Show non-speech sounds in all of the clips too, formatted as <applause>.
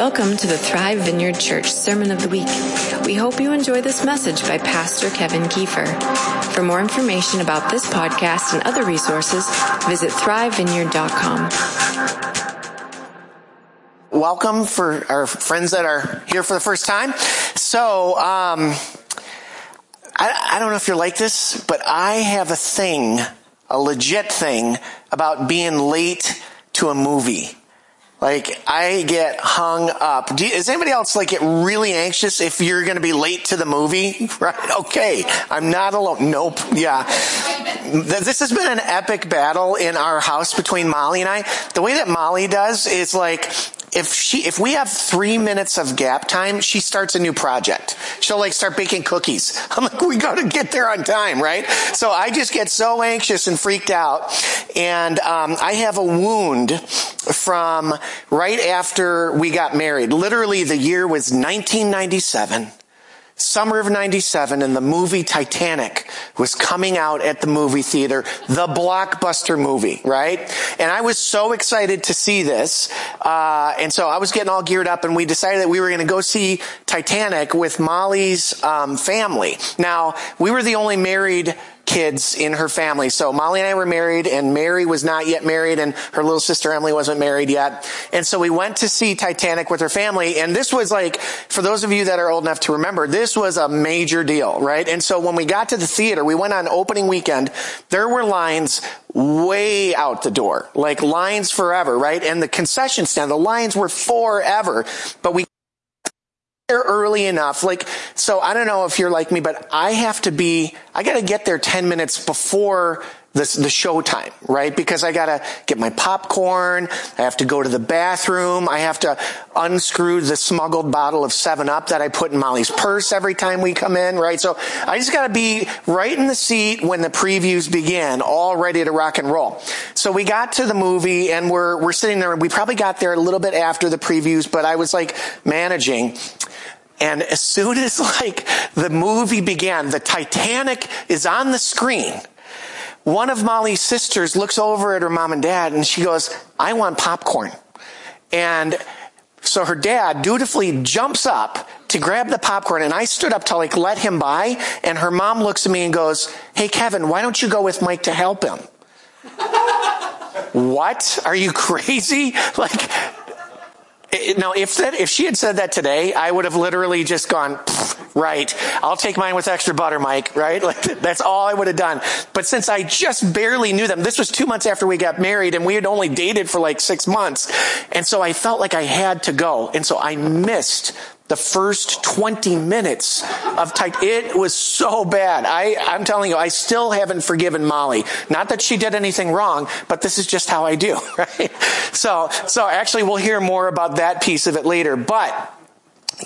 Welcome to the Thrive Vineyard Church Sermon of the Week. We hope you enjoy this message by Pastor Kevin Kiefer. For more information about this podcast and other resources, visit thrivevineyard.com. Welcome for our friends that are here for the first time. So, um, I, I don't know if you're like this, but I have a thing, a legit thing about being late to a movie. Like, I get hung up. You, is anybody else like get really anxious if you're going to be late to the movie? <laughs> Right? Okay. I'm not alone. Nope. Yeah. This has been an epic battle in our house between Molly and I. The way that Molly does is like, if she, if we have three minutes of gap time, she starts a new project. She'll like start baking cookies. <laughs> I'm like, we gotta get there on time, right? So I just get so anxious and freaked out. And, um, I have a wound from right after we got married. Literally the year was 1997 summer of 97 and the movie Titanic was coming out at the movie theater, the blockbuster movie, right? And I was so excited to see this. Uh, and so I was getting all geared up and we decided that we were going to go see Titanic with Molly's um, family. Now, we were the only married kids in her family. So Molly and I were married and Mary was not yet married and her little sister Emily wasn't married yet. And so we went to see Titanic with her family. And this was like, for those of you that are old enough to remember, this was a major deal, right? And so when we got to the theater, we went on opening weekend, there were lines way out the door, like lines forever, right? And the concession stand, the lines were forever, but we early enough. Like, so I don't know if you're like me, but I have to be, I gotta get there 10 minutes before the, the show time, right? Because I gotta get my popcorn. I have to go to the bathroom. I have to unscrew the smuggled bottle of 7-Up that I put in Molly's purse every time we come in, right? So I just gotta be right in the seat when the previews begin, all ready to rock and roll. So we got to the movie and we're, we're sitting there. and We probably got there a little bit after the previews, but I was like managing. And as soon as <laughs> like the movie began, the Titanic is on the screen one of Molly's sisters looks over at her mom and dad and she goes, I want popcorn. And so her dad dutifully jumps up to grab the popcorn and I stood up to like let him by and her mom looks at me and goes, Hey Kevin, why don't you go with Mike to help him? what? Are you crazy? <laughs> Like, now, if that, if she had said that today, I would have literally just gone, right, I'll take mine with extra butter, Mike, right? <laughs> Like, that's all I would have done. But since I just barely knew them, this was two months after we got married and we had only dated for like six months. And so I felt like I had to go. And so I missed the first 20 minutes of tight. It was so bad. I, I'm telling you, I still haven't forgiven Molly. Not that she did anything wrong, but this is just how I do, <laughs> right? So, so actually we'll hear more about that piece of it later, but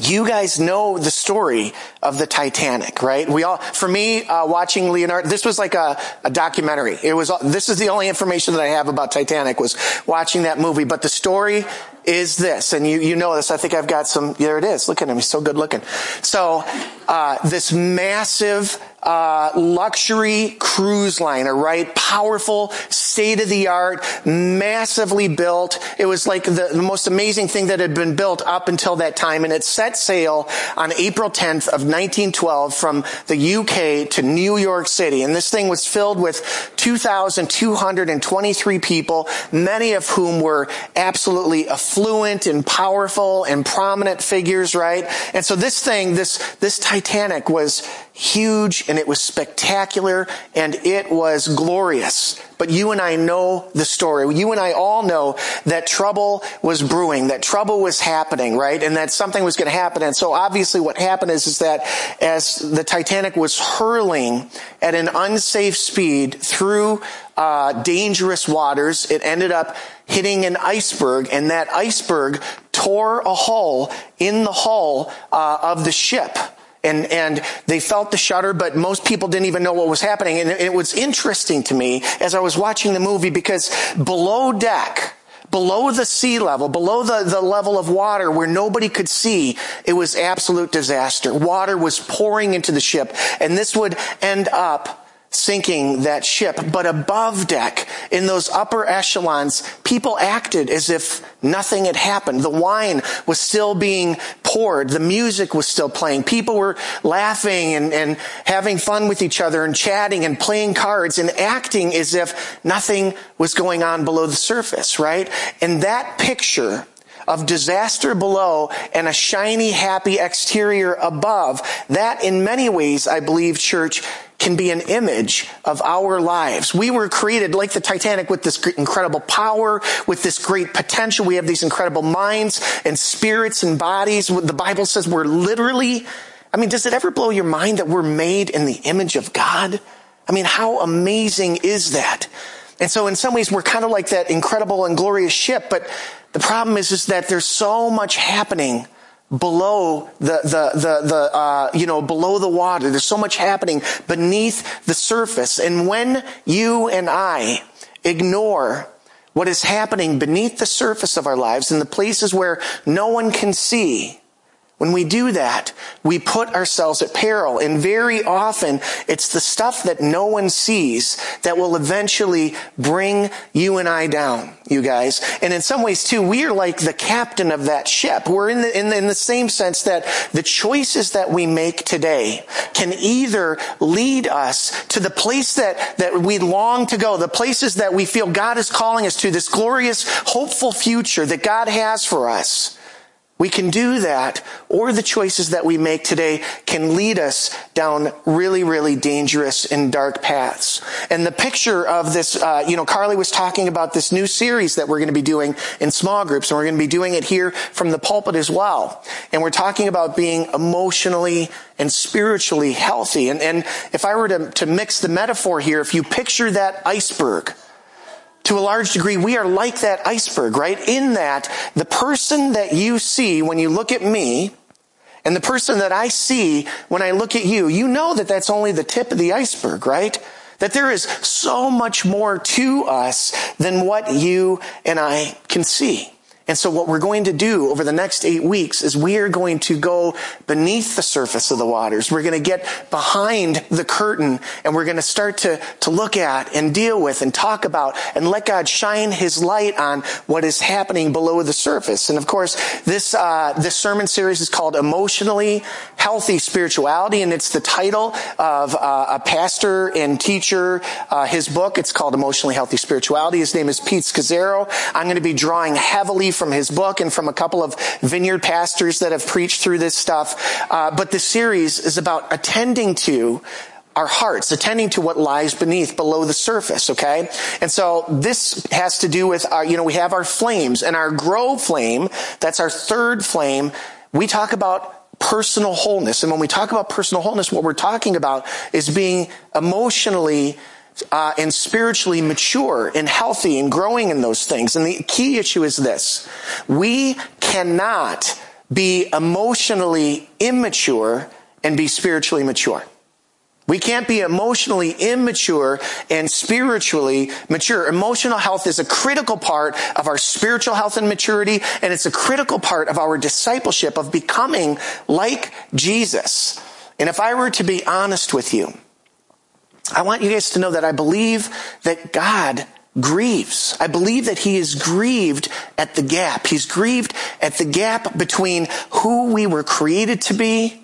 you guys know the story of the Titanic, right? We all, for me, uh, watching Leonardo, this was like a, a, documentary. It was, this is the only information that I have about Titanic was watching that movie. But the story is this, and you, you know this. I think I've got some, there it is. Look at him. He's so good looking. So, uh, this massive, uh, luxury cruise liner, right? Powerful, state of the art, massively built. It was like the, the, most amazing thing that had been built up until that time. And it set sail on April 10th of 1912 from the UK to New York City. And this thing was filled with 2,223 people, many of whom were absolutely affluent and powerful and prominent figures, right? And so this thing, this, this Titanic was huge and it was spectacular and it was glorious. But you and I know the story. You and I all know that trouble was brewing, that trouble was happening, right? And that something was going to happen. And so obviously what happened is, is that as the Titanic was hurling at an unsafe speed through uh, dangerous waters, it ended up hitting an iceberg and that iceberg tore a hole in the hull uh, of the ship and, and they felt the shudder, but most people didn't even know what was happening. And it was interesting to me as I was watching the movie because below deck, below the sea level, below the, the level of water where nobody could see, it was absolute disaster. Water was pouring into the ship and this would end up sinking that ship. But above deck, in those upper echelons, people acted as if nothing had happened. The wine was still being poured. The music was still playing. People were laughing and, and having fun with each other and chatting and playing cards and acting as if nothing was going on below the surface, right? And that picture of disaster below and a shiny, happy exterior above, that in many ways, I believe, church, can be an image of our lives. We were created like the Titanic with this incredible power, with this great potential. We have these incredible minds and spirits and bodies. The Bible says we're literally, I mean, does it ever blow your mind that we're made in the image of God? I mean, how amazing is that? And so in some ways we're kind of like that incredible and glorious ship, but the problem is, is that there's so much happening below the, the, the, the uh, you know, below the water. There's so much happening beneath the surface. And when you and I ignore what is happening beneath the surface of our lives in the places where no one can see, when we do that, we put ourselves at peril. And very often, it's the stuff that no one sees that will eventually bring you and I down, you guys. And in some ways, too, we are like the captain of that ship. We're in the, in the, in the same sense that the choices that we make today can either lead us to the place that, that we long to go, the places that we feel God is calling us to, this glorious, hopeful future that God has for us we can do that, or the choices that we make today can lead us down really, really dangerous and dark paths. And the picture of this, uh, you know, Carly was talking about this new series that we're going to be doing in small groups, and we're going to be doing it here from the pulpit as well. And we're talking about being emotionally and spiritually healthy. And, and if I were to, to mix the metaphor here, if you picture that iceberg, to a large degree, we are like that iceberg, right? In that the person that you see when you look at me and the person that I see when I look at you, you know that that's only the tip of the iceberg, right? That there is so much more to us than what you and I can see. And so what we're going to do over the next eight weeks is we are going to go beneath the surface of the waters. We're going to get behind the curtain and we're going to start to, to look at and deal with and talk about and let God shine his light on what is happening below the surface. And of course, this, uh, this sermon series is called Emotionally Healthy Spirituality and it's the title of uh, a pastor and teacher, uh, his book. It's called Emotionally Healthy Spirituality. His name is Pete Scazzero. I'm going to be drawing heavily from his book and from a couple of vineyard pastors that have preached through this stuff. Uh, but this series is about attending to our hearts, attending to what lies beneath, below the surface, okay? And so this has to do with our, you know, we have our flames and our grow flame, that's our third flame. We talk about personal wholeness. And when we talk about personal wholeness, what we're talking about is being emotionally uh, and spiritually mature and healthy and growing in those things. And the key issue is this. We cannot be emotionally immature and be spiritually mature. We can't be emotionally immature and spiritually mature. Emotional health is a critical part of our spiritual health and maturity, and it's a critical part of our discipleship of becoming like Jesus. And if I were to be honest with you, I want you guys to know that I believe that God grieves. I believe that he is grieved at the gap. He's grieved at the gap between who we were created to be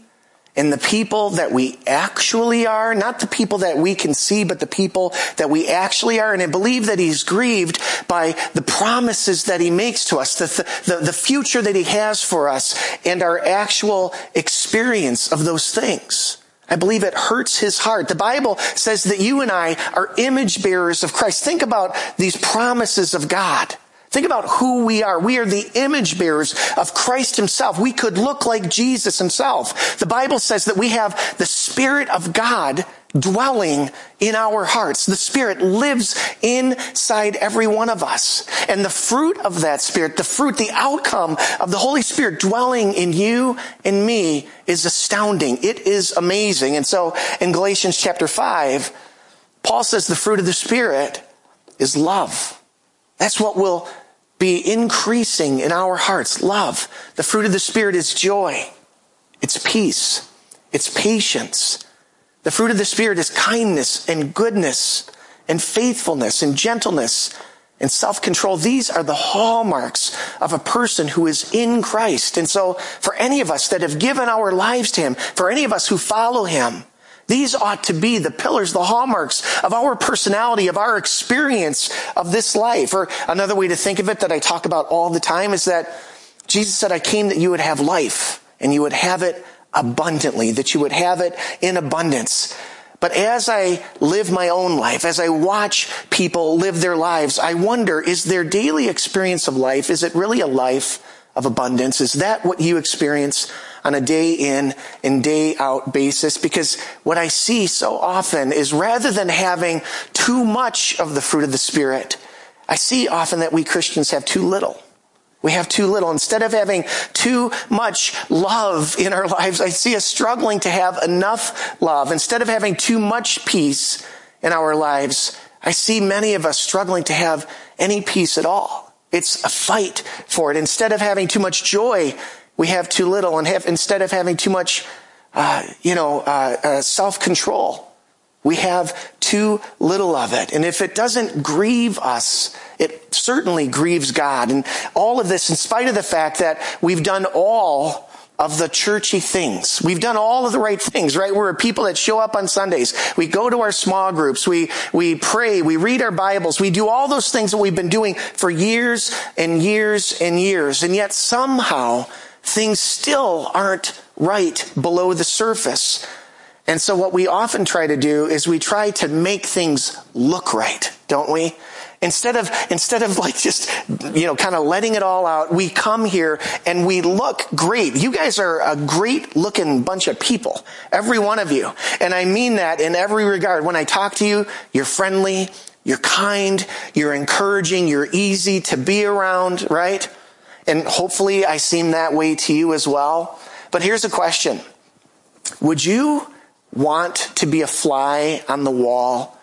and the people that we actually are, not the people that we can see, but the people that we actually are. And I believe that he's grieved by the promises that he makes to us, the, the, the future that he has for us, and our actual experience of those things. I believe it hurts his heart. The Bible says that you and I are image bearers of Christ. Think about these promises of God. Think about who we are. We are the image bearers of Christ himself. We could look like Jesus himself. The Bible says that we have the Spirit of God dwelling in our hearts. The Spirit lives inside every one of us. And the fruit of that Spirit, the fruit, the outcome of the Holy Spirit dwelling in you and me is astounding. It is amazing. And so in Galatians chapter 5, Paul says the fruit of the Spirit is love. That's what will be increasing in our hearts. Love. The fruit of the Spirit is joy. It's peace. It's patience. The fruit of the Spirit is kindness and goodness and faithfulness and gentleness and self-control. These are the hallmarks of a person who is in Christ. And so for any of us that have given our lives to Him, for any of us who follow Him, these ought to be the pillars, the hallmarks of our personality, of our experience of this life. Or another way to think of it that I talk about all the time is that Jesus said, I came that you would have life and you would have it abundantly, that you would have it in abundance. But as I live my own life, as I watch people live their lives, I wonder, is their daily experience of life, is it really a life of abundance? Is that what you experience on a day in and day out basis? Because what I see so often is rather than having too much of the fruit of the Spirit, I see often that we Christians have too little. We have too little. Instead of having too much love in our lives, I see us struggling to have enough love. Instead of having too much peace in our lives, I see many of us struggling to have any peace at all. It's a fight for it. Instead of having too much joy, we have too little. And have, instead of having too much, uh, you know, uh, uh, self-control, we have too little of it. And if it doesn't grieve us, it certainly grieves God. And all of this in spite of the fact that we've done all of the churchy things. We've done all of the right things, right? We're people that show up on Sundays. We go to our small groups. We, we pray. We read our Bibles. We do all those things that we've been doing for years and years and years. And yet somehow things still aren't right below the surface. And so what we often try to do is we try to make things look right, don't we? Instead of, instead of <laughs> like just, you know, kind of letting it all out, we come here and we look great. You guys are a great looking bunch of people. Every one of you. And I mean that in every regard. When I talk to you, you're friendly, you're kind, you're encouraging, you're easy to be around, right? And hopefully I seem that way to you as well. But here's a question. Would you want to be a fly on the wall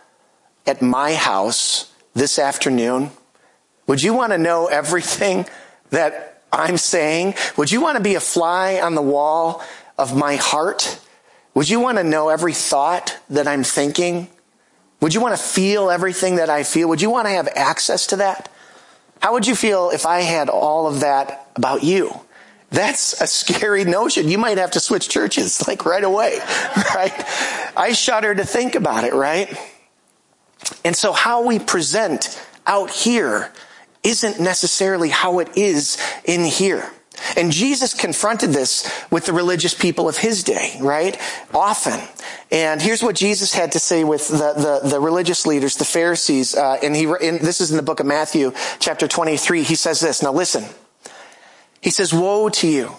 at my house this afternoon? Would you want to know everything <laughs> that I'm saying? Would you want to be a fly on the wall of my heart? Would you want to know every thought that I'm thinking? Would you want to feel everything that I feel? Would you want to have access to that? How would you feel if I had all of that about you? That's a scary notion. You might have to switch churches <laughs> like right away, right? I shudder to think about it, right? And so how we present out here isn't necessarily how it is in here. And Jesus confronted this with the religious people of his day, right? Often. And here's what Jesus had to say with the, the, the religious leaders, the Pharisees, uh, and he, and this is in the book of Matthew, chapter 23. He says this, now listen. He says, woe to you,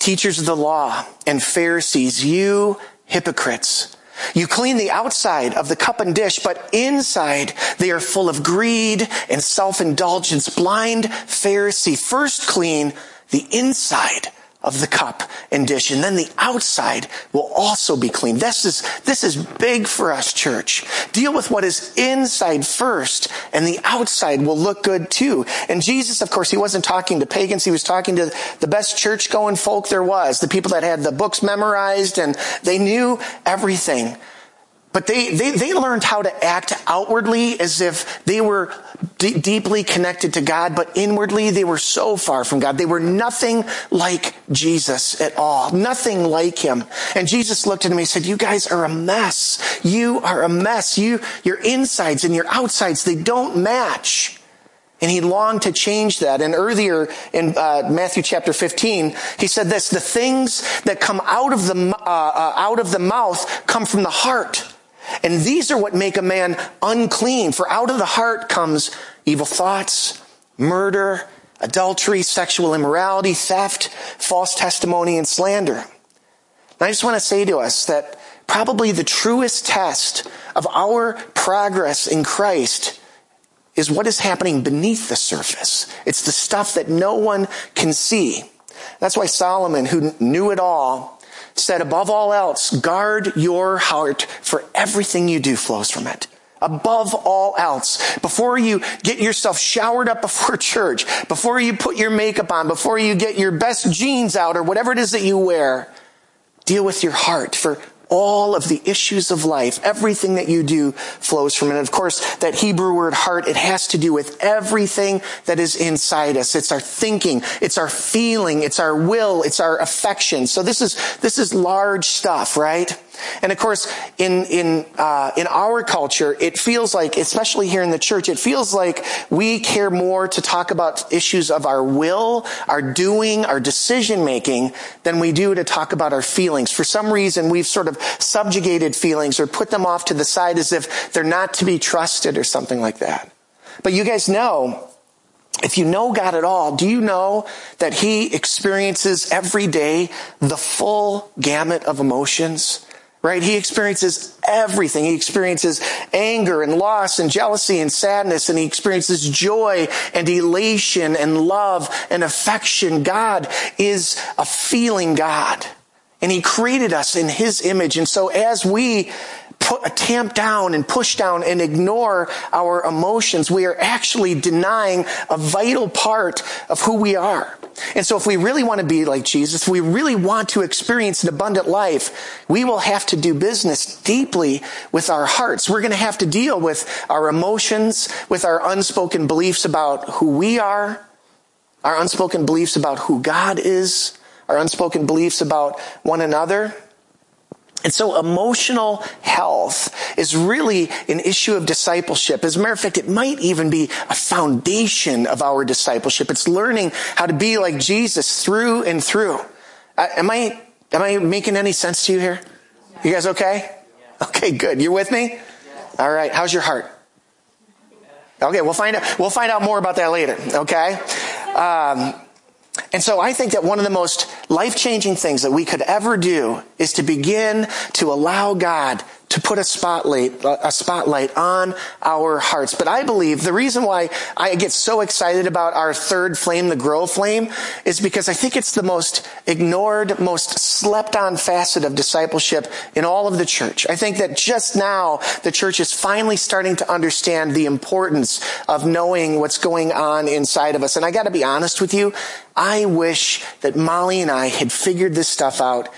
teachers of the law and Pharisees, you hypocrites. You clean the outside of the cup and dish, but inside they are full of greed and self-indulgence. Blind Pharisee, first clean the inside of the cup and dish, and then the outside will also be clean. This is, this is big for us, church. Deal with what is inside first, and the outside will look good too. And Jesus, of course, he wasn't talking to pagans, he was talking to the best church going folk there was, the people that had the books memorized and they knew everything. But they, they, they learned how to act outwardly as if they were d- deeply connected to God, but inwardly they were so far from God. They were nothing like Jesus at all. Nothing like him. And Jesus looked at him and said, you guys are a mess. You are a mess. You, your insides and your outsides, they don't match. And he longed to change that. And earlier in uh, Matthew chapter 15, he said this, the things that come out of the, uh, uh, out of the mouth come from the heart. And these are what make a man unclean. For out of the heart comes evil thoughts, murder, adultery, sexual immorality, theft, false testimony, and slander. And I just want to say to us that probably the truest test of our progress in Christ is what is happening beneath the surface. It's the stuff that no one can see. That's why Solomon, who knew it all, said, above all else, guard your heart for everything you do flows from it. Above all else, before you get yourself showered up before <laughs> church, before you put your makeup on, before you get your best jeans out or whatever it is that you wear, deal with your heart for all of the issues of life, everything that you do flows from it. And of course, that Hebrew word heart, it has to do with everything that is inside us. It's our thinking, it's our feeling, it's our will, it's our affection. So this is, this is large stuff, right? And of course, in in uh, in our culture, it feels like, especially here in the church, it feels like we care more to talk about issues of our will, our doing, our decision making, than we do to talk about our feelings. For some reason, we've sort of subjugated feelings or put them off to the side as if they're not to be trusted or something like that. But you guys know if you know God at all, do you know that He experiences every day the full gamut of emotions? Right? He experiences everything. He experiences anger and loss and jealousy and sadness, and he experiences joy and elation and love and affection. God is a feeling God. And he created us in his image. And so as we put, a tamp down and push down and ignore our emotions, we are actually denying a vital part of who we are. And so if we really want to be like Jesus, if we really want to experience an abundant life, we will have to do business deeply with our hearts. We're going to have to deal with our emotions, with our unspoken beliefs about who we are, our unspoken beliefs about who God is, our unspoken beliefs about one another. And so emotional health is really an issue of discipleship. As a matter of fact, it might even be a foundation of our discipleship. It's learning how to be like Jesus through and through. Uh, am I, am I making any sense to you here? You guys okay? Okay, good. You're with me? All right. How's your heart? Okay, we'll find out, we'll find out more about that later. Okay? Um, and so I think that one of the most life-changing things that we could ever do is to begin to allow God to put a spotlight, a spotlight on our hearts. But I believe the reason why I get so excited about our third flame, the grow flame, is because I think it's the most ignored, most slept on facet of discipleship in all of the church. I think that just now the church is finally starting to understand the importance of knowing what's going on inside of us. And I gotta be honest with you, I wish that Molly and I had figured this stuff out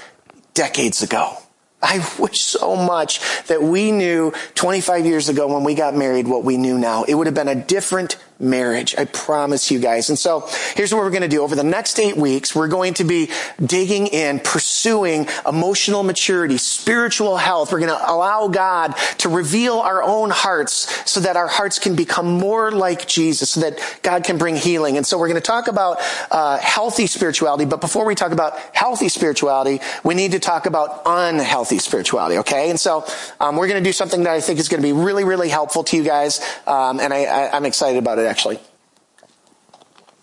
decades ago. I wish so much that we knew 25 years ago when we got married what we knew now. It would have been a different marriage. I promise you guys. And so here's what we're going to do. Over the next eight weeks, we're going to be digging in, pursuing emotional maturity, spiritual health. We're going to allow God to reveal our own hearts so that our hearts can become more like Jesus, so that God can bring healing. And so we're going to talk about uh, healthy spirituality. But before we talk about healthy spirituality, we need to talk about unhealthy spirituality. Okay. And so um, we're going to do something that I think is going to be really, really helpful to you guys. Um, and I, I, I'm excited about it actually.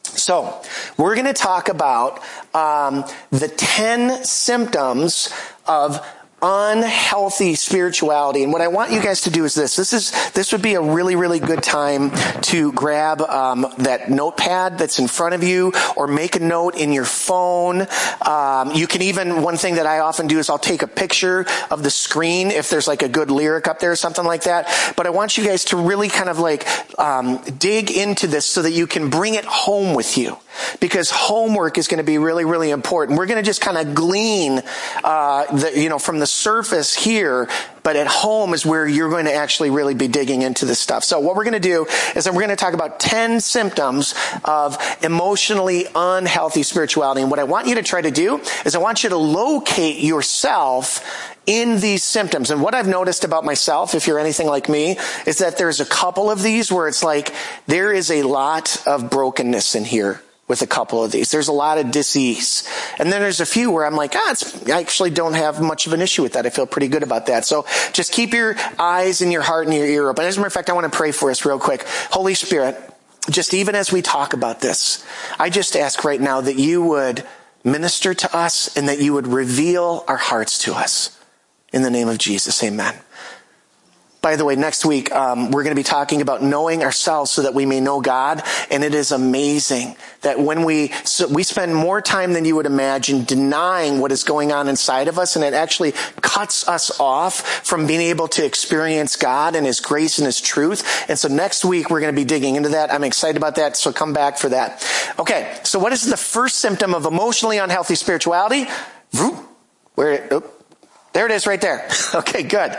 So, we're going to talk about um, the 10 symptoms of unhealthy spirituality. And what I want you guys to do is this. This is, this would be a really, really good time to grab, um, that notepad that's in front of you or make a note in your phone. Um, you can even, one thing that I often do is I'll take a picture of the screen if there's like a good lyric up there or something like that. But I want you guys to really kind of like, um, dig into this so that you can bring it home with you because homework is going to be really, really important. We're going to just kind of glean, uh, the, you know, from the surface here, but at home is where you're going to actually really be digging into this stuff. So what we're going to do is we're going to talk about 10 symptoms of emotionally unhealthy spirituality. And what I want you to try to do is I want you to locate yourself in these symptoms. And what I've noticed about myself, if you're anything like me, is that there's a couple of these where it's like there is a lot of brokenness in here with a couple of these. There's a lot of disease. And then there's a few where I'm like, ah, I actually don't have much of an issue with that. I feel pretty good about that. So just keep your eyes and your heart and your ear open. As a matter of fact, I want to pray for us real quick. Holy Spirit, just even as we talk about this, I just ask right now that you would minister to us and that you would reveal our hearts to us. In the name of Jesus, amen. By the way, next week um, we're going to be talking about knowing ourselves so that we may know God, and it is amazing that when we so we spend more time than you would imagine denying what is going on inside of us, and it actually cuts us off from being able to experience God and His grace and His truth. And so next week we're going to be digging into that. I'm excited about that, so come back for that. Okay, so what is the first symptom of emotionally unhealthy spirituality? Where? Oh, There it is right there. <laughs> Okay, good.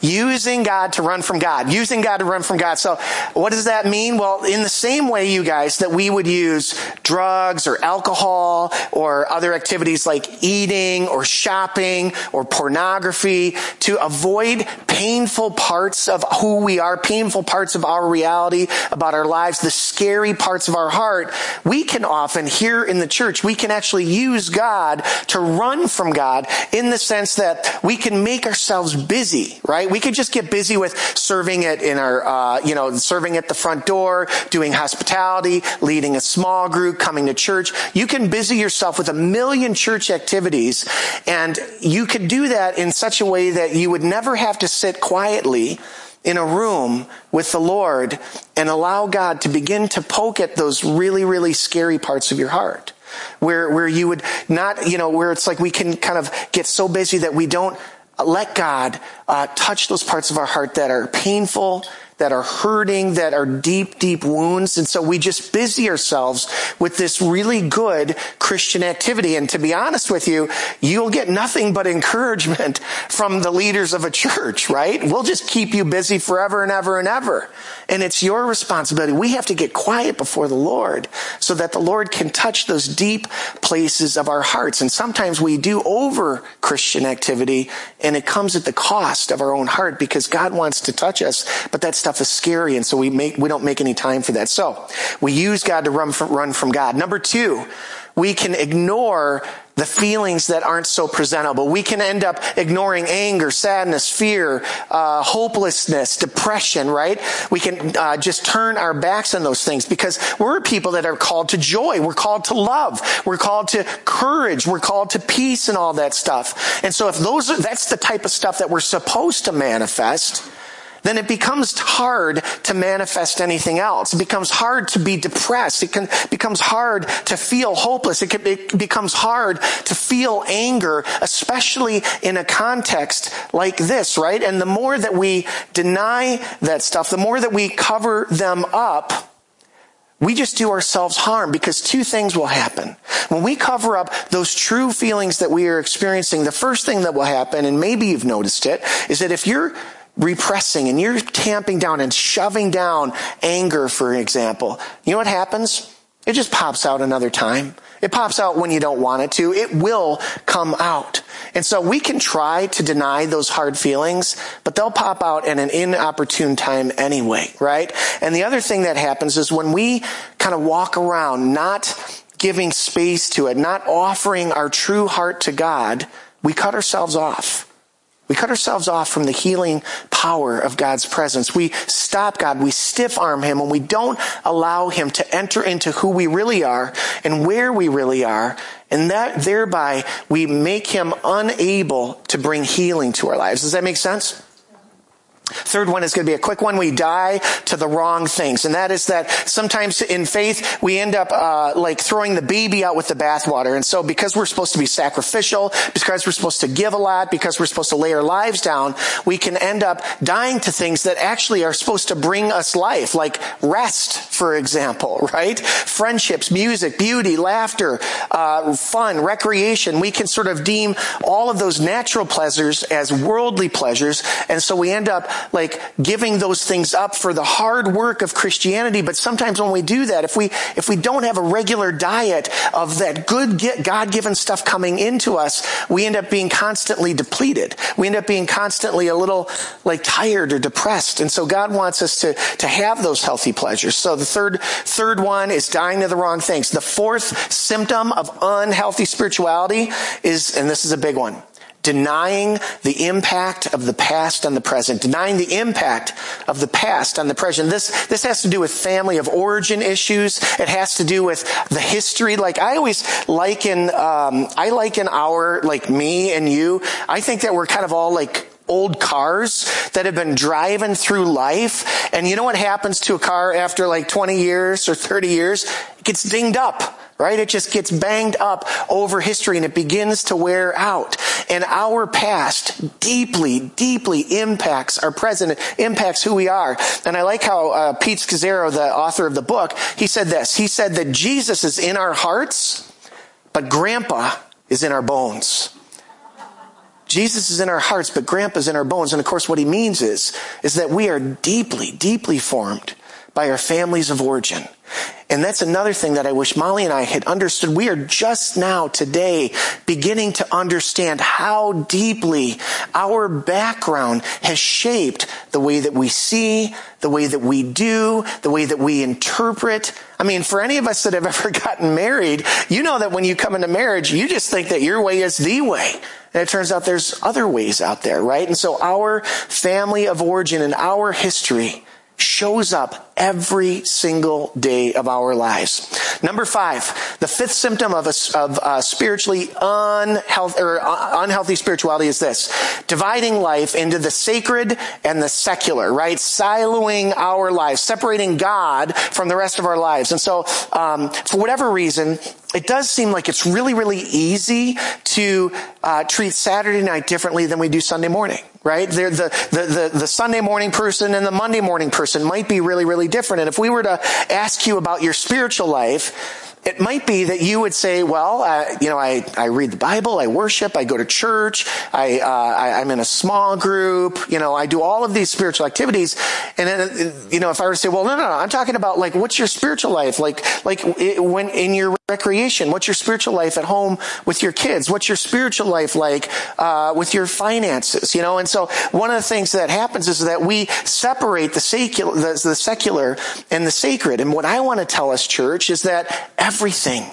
Using God to run from God. Using God to run from God. So what does that mean? Well, in the same way, you guys, that we would use drugs or alcohol or other activities like eating or shopping or pornography to avoid painful parts of who we are, painful parts of our reality, about our lives, the scary parts of our heart, we can often, here in the church, we can actually use God to run from God in the sense that we can make ourselves busy, right? We could just get busy with serving it in our, uh, you know, serving at the front door, doing hospitality, leading a small group, coming to church. You can busy yourself with a million church activities and you could do that in such a way that you would never have to sit quietly in a room with the Lord and allow God to begin to poke at those really, really scary parts of your heart where, where you would not, you know, where it's like we can kind of get so busy that we don't let God uh, touch those parts of our heart that are painful, that are hurting, that are deep, deep wounds. And so we just busy ourselves with this really good Christian activity. And to be honest with you, you'll get nothing but encouragement <laughs> from the leaders of a church, right? We'll just keep you busy forever and ever and ever. And it's your responsibility. We have to get quiet before the Lord so that the Lord can touch those deep places of our hearts. And sometimes we do over Christian activity and it comes at the cost of our own heart because God wants to touch us, but that stuff is scary. And so we make, we don't make any time for that. So we use God to run from, run from God. Number two, we can ignore the feelings that aren't so presentable. We can end up ignoring anger, sadness, fear, uh, hopelessness, depression, right? We can uh, just turn our backs on those things because we're people that are called to joy. We're called to love. We're called to courage. We're called to peace and all that stuff. And so if those are, that's the type of stuff that we're supposed to manifest, then it becomes hard to manifest anything else. It becomes hard to be depressed. It can, becomes hard to feel hopeless. It, can, it becomes hard to feel anger, especially in a context like this, right? And the more that we deny that stuff, the more that we cover them up, we just do ourselves harm because two things will happen. When we cover up those true feelings that we are experiencing, the first thing that will happen, and maybe you've noticed it, is that if you're repressing and you're tamping down and shoving down anger, for example, you know what happens? It just pops out another time. It pops out when you don't want it to. It will come out. And so we can try to deny those hard feelings, but they'll pop out at an inopportune time anyway, right? And the other thing that happens is when we kind of walk around not giving space to it, not offering our true heart to God, we cut ourselves off. We cut ourselves off from the healing power of God's presence. We stop God. We stiff arm Him and we don't allow Him to enter into who we really are and where we really are. And that thereby we make Him unable to bring healing to our lives. Does that make sense? Third one is going to be a quick one. We die to the wrong things. And that is that sometimes in faith, we end up, uh, like throwing the baby out with the bathwater. And so because we're supposed to be sacrificial, because we're supposed to give a lot, because we're supposed to lay our lives down, we can end up dying to things that actually are supposed to bring us life, like rest, for example, <laughs> right? Friendships, music, beauty, laughter, uh, fun, recreation. We can sort of deem all of those natural pleasures as worldly pleasures. And so we end up like giving those things up for the hard work of Christianity. But sometimes when we do that, if we, if we don't have a regular diet of that good God-given stuff coming into us, we end up being constantly depleted. We end up being constantly a little like tired or depressed. And so God wants us to, to have those healthy pleasures. So the third, third one is dying to the wrong things. The fourth symptom of unhealthy spirituality is, and this is a big one, denying the impact of the past on the present, denying the impact of the past on the present. This, this has to do with family of origin issues. It has to do with the history. Like I always liken, um, I liken our, like me and you, I think that we're kind of all like old cars that have been driving through life. And you know what happens to a car after like 20 years or 30 years? It gets dinged up right? It just gets banged up over history and it begins to wear out. And our past deeply, deeply impacts our present, impacts who we are. And I like how uh, Pete Scazzero, the author of the book, he said this. He said that Jesus is in our hearts, but grandpa is in our bones. Jesus is in our hearts, but grandpa's in our bones. And of course, what he means is, is that we are deeply, deeply formed by our families of origin. And that's another thing that I wish Molly and I had understood. We are just now today beginning to understand how deeply our background has shaped the way that we see, the way that we do, the way that we interpret. I mean, for any of us that have <laughs> ever gotten married, you know that when you come into marriage, you just think that your way is the way. And it turns out there's other ways out there, right? And so our family of origin and our history shows up every single day of our lives. Number five, the fifth symptom of, a, of uh, spiritually unhealthy, or uh, unhealthy spirituality is this. Dividing life into the sacred and the secular, right? Siloing our lives, separating God from the rest of our lives. And so, um, for whatever reason, it does seem like it's really, really easy to uh, treat Saturday night differently than we do Sunday morning right? The, the, the, the, Sunday morning person and the Monday morning person might be really, really different. And if we were to ask you about your spiritual life, it might be that you would say, well, uh, you know, I, I read the Bible, I worship, I go to church, I, uh, I, am in a small group, you know, I do all of these spiritual activities. And then, you know, if I were to say, well, no, no, no, I'm talking about like, what's your spiritual life? Like, like when in your recreation, what's your spiritual life at home with your kids? What's your spiritual life like, uh, with your finances? You know, and so one of the things that happens is that we separate the secular, the, the secular and the sacred. And what I want to tell us, church, is that Everything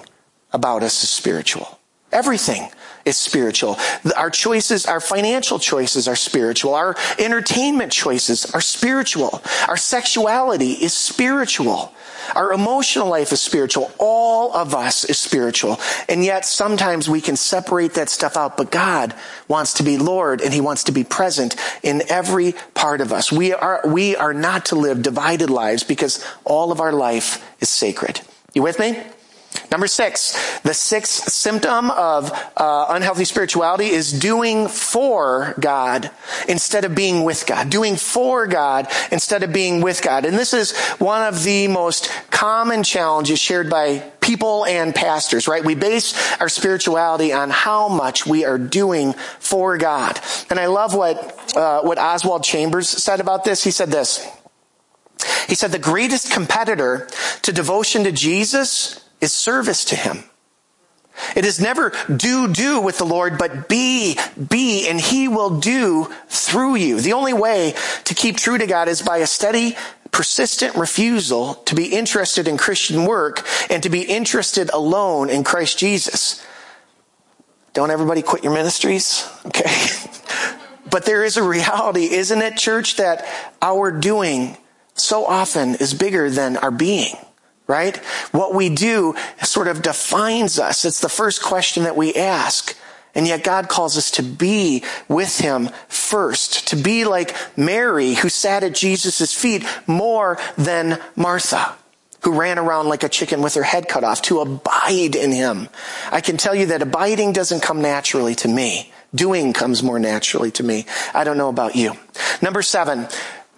about us is spiritual. Everything is spiritual. Our choices, our financial choices are spiritual. Our entertainment choices are spiritual. Our sexuality is spiritual. Our emotional life is spiritual. All of us is spiritual. And yet sometimes we can separate that stuff out, but God wants to be Lord and He wants to be present in every part of us. We are, we are not to live divided lives because all of our life is sacred. You with me? Number six, the sixth symptom of uh, unhealthy spirituality is doing for God instead of being with God. Doing for God instead of being with God. And this is one of the most common challenges shared by people and pastors, right? We base our spirituality on how much we are doing for God. And I love what, uh, what Oswald Chambers said about this. He said this. He said the greatest competitor to devotion to Jesus is service to Him. It is never do, do with the Lord, but be, be, and He will do through you. The only way to keep true to God is by a steady, persistent refusal to be interested in Christian work and to be interested alone in Christ Jesus. Don't everybody quit your ministries? Okay. <laughs> but there is a reality, isn't it, church, that our doing so often is bigger than our being right? What we do sort of defines us. It's the first question that we ask. And yet God calls us to be with Him first, to be like Mary who sat at Jesus' feet more than Martha who ran around like a chicken with her head cut off, to abide in Him. I can tell you that abiding doesn't come naturally to me. Doing comes more naturally to me. I don't know about you. Number seven,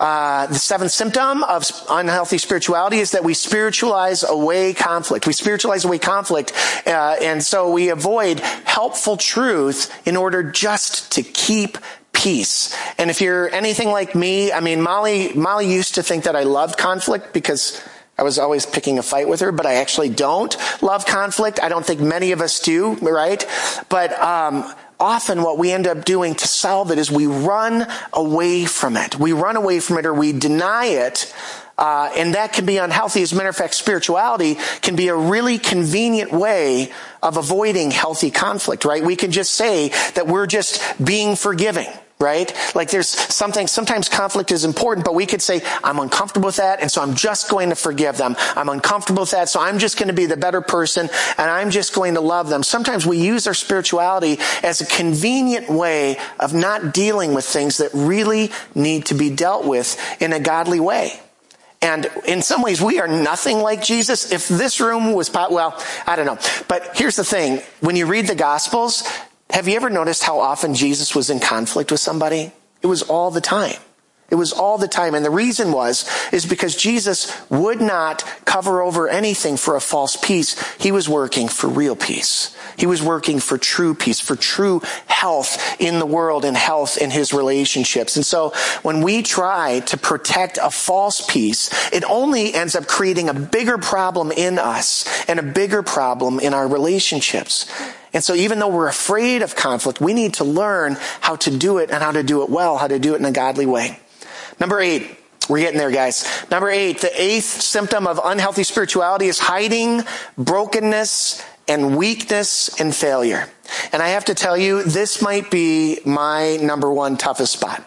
uh, the seventh symptom of unhealthy spirituality is that we spiritualize away conflict. We spiritualize away conflict, uh, and so we avoid helpful truth in order just to keep peace. And if you're anything like me, I mean, Molly, Molly used to think that I loved conflict because I was always picking a fight with her, but I actually don't love conflict. I don't think many of us do, right? But um, often what we end up doing to solve it is we run away from it. We run away from it or we deny it. Uh, and that can be unhealthy. As a matter of fact, spirituality can be a really convenient way of avoiding healthy conflict, right? We can just say that we're just being forgiving right? Like there's something, sometimes conflict is important, but we could say, I'm uncomfortable with that, and so I'm just going to forgive them. I'm uncomfortable with that, so I'm just going to be the better person, and I'm just going to love them. Sometimes we use our spirituality as a convenient way of not dealing with things that really need to be dealt with in a godly way. And in some ways, we are nothing like Jesus. If this room was, well, I don't know. But here's the thing. When you read the Gospels, have you ever noticed how often Jesus was in conflict with somebody? It was all the time. It was all the time. And the reason was, is because Jesus would not cover over anything for a false peace. He was working for real peace. He was working for true peace, for true health in the world and health in his relationships. And so when we try to protect a false peace, it only ends up creating a bigger problem in us and a bigger problem in our relationships. And so even though we're afraid of conflict, we need to learn how to do it and how to do it well, how to do it in a godly way. Number eight, we're getting there, guys. Number eight, the eighth symptom of unhealthy spirituality is hiding brokenness and weakness and failure. And I have to tell you, this might be my number one toughest spot.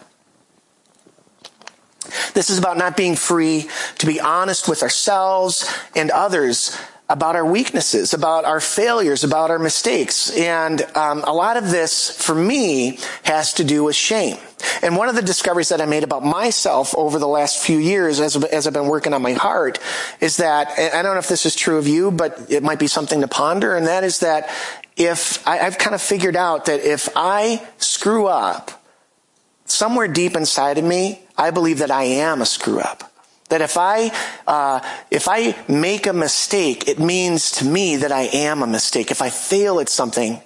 This is about not being free to be honest with ourselves and others about our weaknesses, about our failures, about our mistakes. And um, a lot of this, for me, has to do with shame. And one of the discoveries that I made about myself over the last few years, as, as I've been working on my heart, is that, I don't know if this is true of you, but it might be something to ponder, and that is that if, I, I've kind of figured out that if I screw up, somewhere deep inside of me, I believe that I am a screw up. That if I, uh, if I make a mistake, it means to me that I am a mistake. If I fail at something,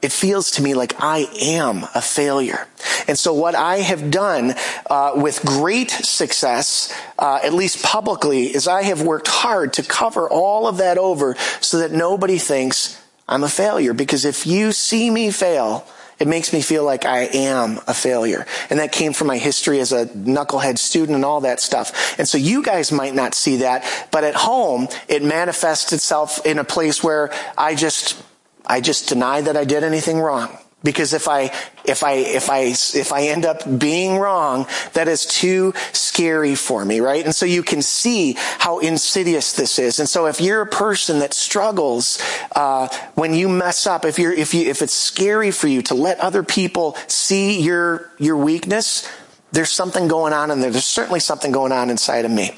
it feels to me like I am a failure. And so what I have done uh, with great success, uh, at least publicly, is I have worked hard to cover all of that over so that nobody thinks I'm a failure. Because if you see me fail, it makes me feel like I am a failure. And that came from my history as a knucklehead student and all that stuff. And so you guys might not see that, but at home, it manifests itself in a place where I just, I just deny that I did anything wrong. Because if I, if I, if I, if I end up being wrong, that is too scary for me, right? And so you can see how insidious this is. And so if you're a person that struggles, uh, when you mess up, if you're, if you, if it's scary for you to let other people see your, your weakness, there's something going on in there. There's certainly something going on inside of me.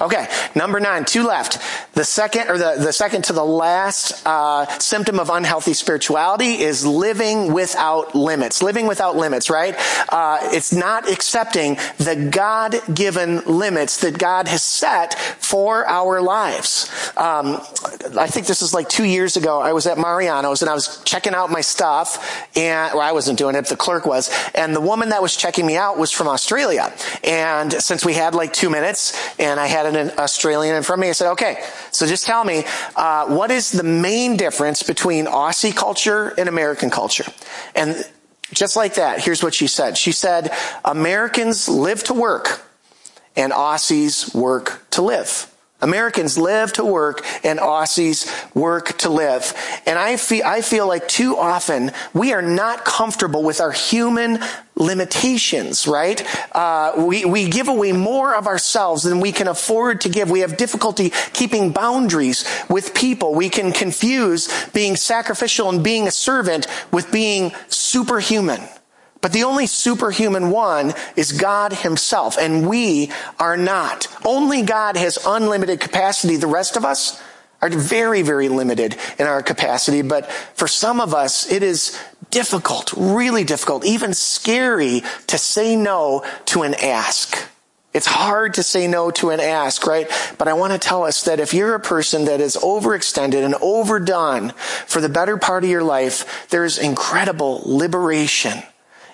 Okay, number nine, two left. The second, or the, the second to the last uh, symptom of unhealthy spirituality is living without limits. Living without limits, right? Uh, it's not accepting the God-given limits that God has set for our lives. Um, I think this is like two years ago. I was at Mariano's and I was checking out my stuff, and well, I wasn't doing it. The clerk was, and the woman that was checking me out was from Australia. And since we had like two minutes, and I had had an Australian in front of me. I said, okay, so just tell me, uh, what is the main difference between Aussie culture and American culture? And just like that, here's what she said. She said, Americans live to work and Aussies work to live. Americans live to work and Aussies work to live. And I feel, I feel like too often we are not comfortable with our human limitations, right? Uh, we, we give away more of ourselves than we can afford to give. We have difficulty keeping boundaries with people. We can confuse being sacrificial and being a servant with being superhuman. But the only superhuman one is God himself, and we are not. Only God has unlimited capacity. The rest of us are very, very limited in our capacity, but for some of us, it is difficult, really difficult, even scary to say no to an ask. It's hard to say no to an ask, right? But I want to tell us that if you're a person that is overextended and overdone for the better part of your life, there's incredible liberation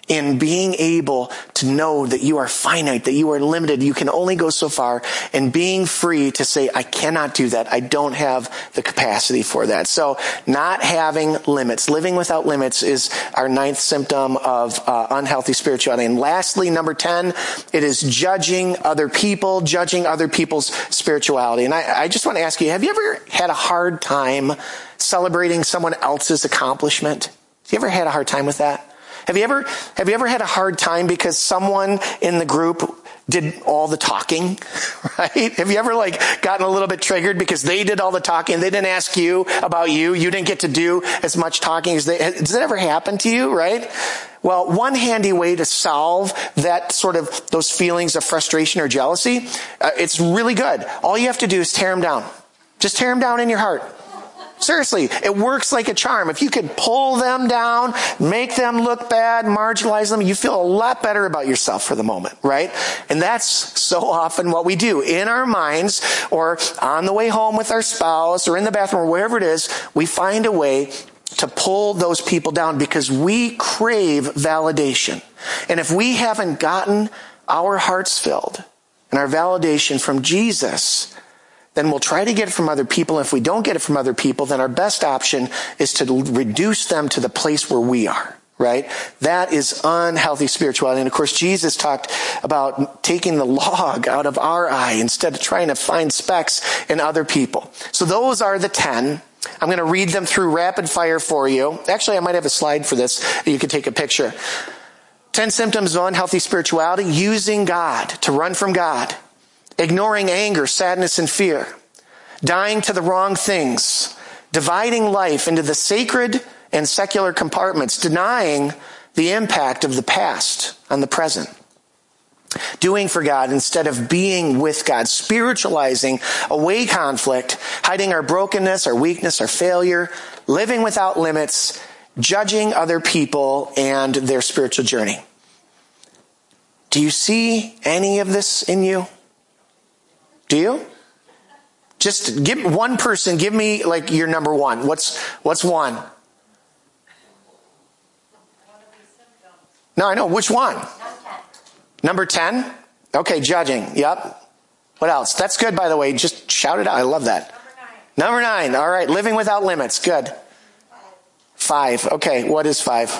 in being able to know that you are finite, that you are limited, you can only go so far, and being free to say, I cannot do that. I don't have the capacity for that. So not having limits, living without limits is our ninth symptom of uh, unhealthy spirituality. And lastly, number 10, it is judging other people, judging other people's spirituality. And I, I just want to ask you, have you ever had a hard time celebrating someone else's accomplishment? Have you ever had a hard time with that? Have you ever, have you ever had a hard time because someone in the group did all the talking, <laughs> right? Have you ever like gotten a little bit triggered because they did all the talking they didn't ask you about you? You didn't get to do as much talking as they, does that ever happen to you, right? Well, one handy way to solve that sort of, those feelings of frustration or jealousy, uh, it's really good. All you have to do is tear them down. Just tear them down in your heart. Seriously, it works like a charm. If you could pull them down, make them look bad, marginalize them, you feel a lot better about yourself for the moment, right? And that's so often what we do in our minds or on the way home with our spouse or in the bathroom or wherever it is, we find a way to pull those people down because we crave validation. And if we haven't gotten our hearts filled and our validation from Jesus, then we'll try to get it from other people. If we don't get it from other people, then our best option is to reduce them to the place where we are right? That is unhealthy spirituality. And of course, Jesus talked about taking the log out of our eye instead of trying to find specks in other people. So those are the 10. I'm going to read them through rapid fire for you. Actually, I might have a slide for this. You can take a picture. 10 symptoms of unhealthy spirituality. Using God to run from God ignoring anger, sadness, and fear, dying to the wrong things, dividing life into the sacred and secular compartments, denying the impact of the past on the present. Doing for God instead of being with God, spiritualizing away conflict, hiding our brokenness, our weakness, our failure, living without limits, judging other people and their spiritual journey. Do you see any of this in you? Do you? Just give one person, give me like your number one. What's, what's one? No, I know. Which one? Number 10. Okay, judging. Yep. What else? That's good, by the way. Just shout it out. I love that. Number nine. Number nine. All right. Living without limits. Good. Five. Okay. What is five?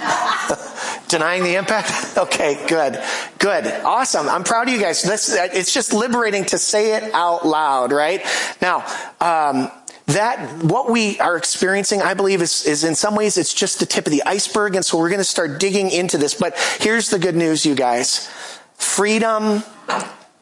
<laughs> Denying the impact? <laughs> Okay, good. Good. Awesome. I'm proud of you guys. This, it's just liberating to say it out loud, right? Now, um, that what we are experiencing i believe is, is in some ways it's just the tip of the iceberg and so we're going to start digging into this but here's the good news you guys freedom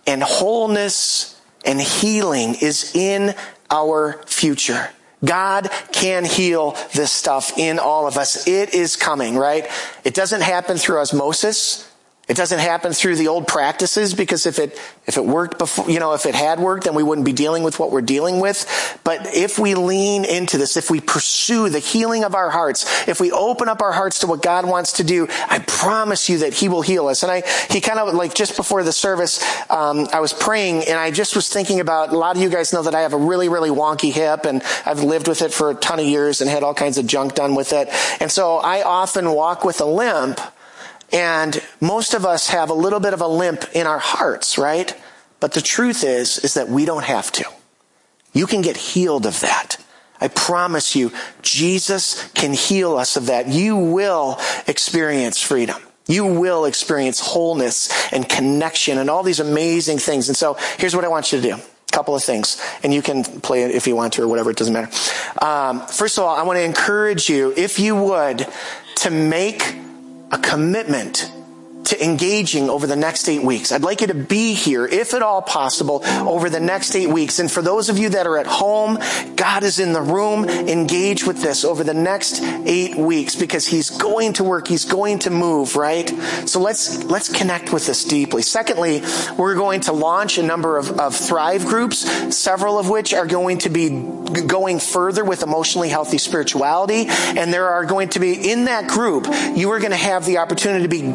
and wholeness and healing is in our future God can heal this stuff in all of us. It is coming, right? It doesn't happen through osmosis. It doesn't happen through the old practices because if it, if it worked before, you know, if it had worked, then we wouldn't be dealing with what we're dealing with. But if we lean into this, if we pursue the healing of our hearts, if we open up our hearts to what God wants to do, I promise you that He will heal us. And I, He kind of like just before the service, um, I was praying and I just was thinking about, a lot of you guys know that I have a really, really wonky hip and I've lived with it for a ton of years and had all kinds of junk done with it. And so I often walk with a limp and most of us have a little bit of a limp in our hearts, right? But the truth is, is that we don't have to. You can get healed of that. I promise you, Jesus can heal us of that. You will experience freedom. You will experience wholeness and connection and all these amazing things. And so here's what I want you to do. A couple of things. And you can play it if you want to or whatever. It doesn't matter. Um, first of all, I want to encourage you, if you would, to make a commitment to engaging over the next eight weeks. I'd like you to be here, if at all possible, over the next eight weeks. And for those of you that are at home, God is in the room. Engage with this over the next eight weeks because He's going to work. He's going to move, right? So let's, let's connect with this deeply. Secondly, we're going to launch a number of, of Thrive groups, several of which are going to be going further with emotionally healthy spirituality. And there are going to be, in that group, you are going to have the opportunity to be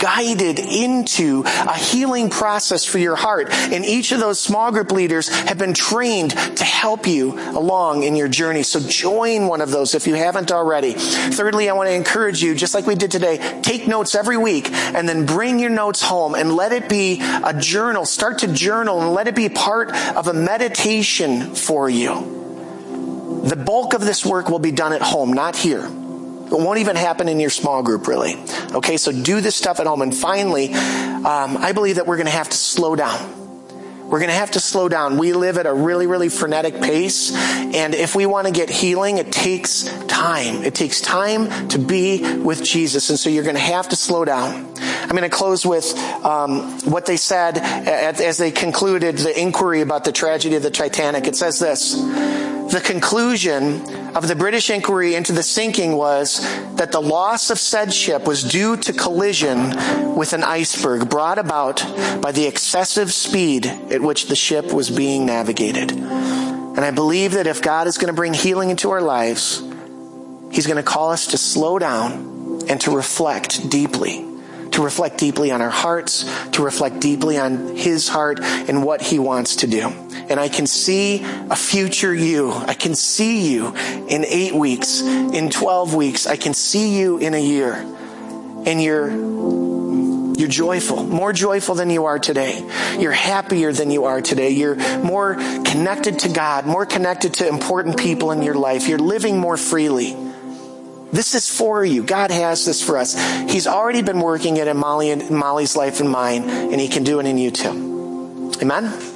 guided into a healing process for your heart. And each of those small group leaders have been trained to help you along in your journey. So join one of those if you haven't already. Thirdly, I want to encourage you, just like we did today, take notes every week and then bring your notes home and let it be a journal. Start to journal and let it be part of a meditation for you. The bulk of this work will be done at home, not here. It won't even happen in your small group, really. Okay, so do this stuff at home. And finally, um, I believe that we're going to have to slow down. We're going to have to slow down. We live at a really, really frenetic pace. And if we want to get healing, it takes time. It takes time to be with Jesus. And so you're going to have to slow down. I'm going to close with um, what they said as they concluded the inquiry about the tragedy of the Titanic. It says this the conclusion of the British inquiry into the sinking was that the loss of said ship was due to collision with an iceberg brought about by the excessive speed at which the ship was being navigated. And I believe that if God is going to bring healing into our lives, He's going to call us to slow down and to reflect deeply. To reflect deeply on our hearts, to reflect deeply on His heart and what He wants to do. And I can see a future you. I can see you in eight weeks, in 12 weeks. I can see you in a year. And you're you're joyful, more joyful than you are today. You're happier than you are today. You're more connected to God, more connected to important people in your life. You're living more freely. This is for you. God has this for us. He's already been working it in Molly and Molly's life and mine, and He can do it in you too. Amen?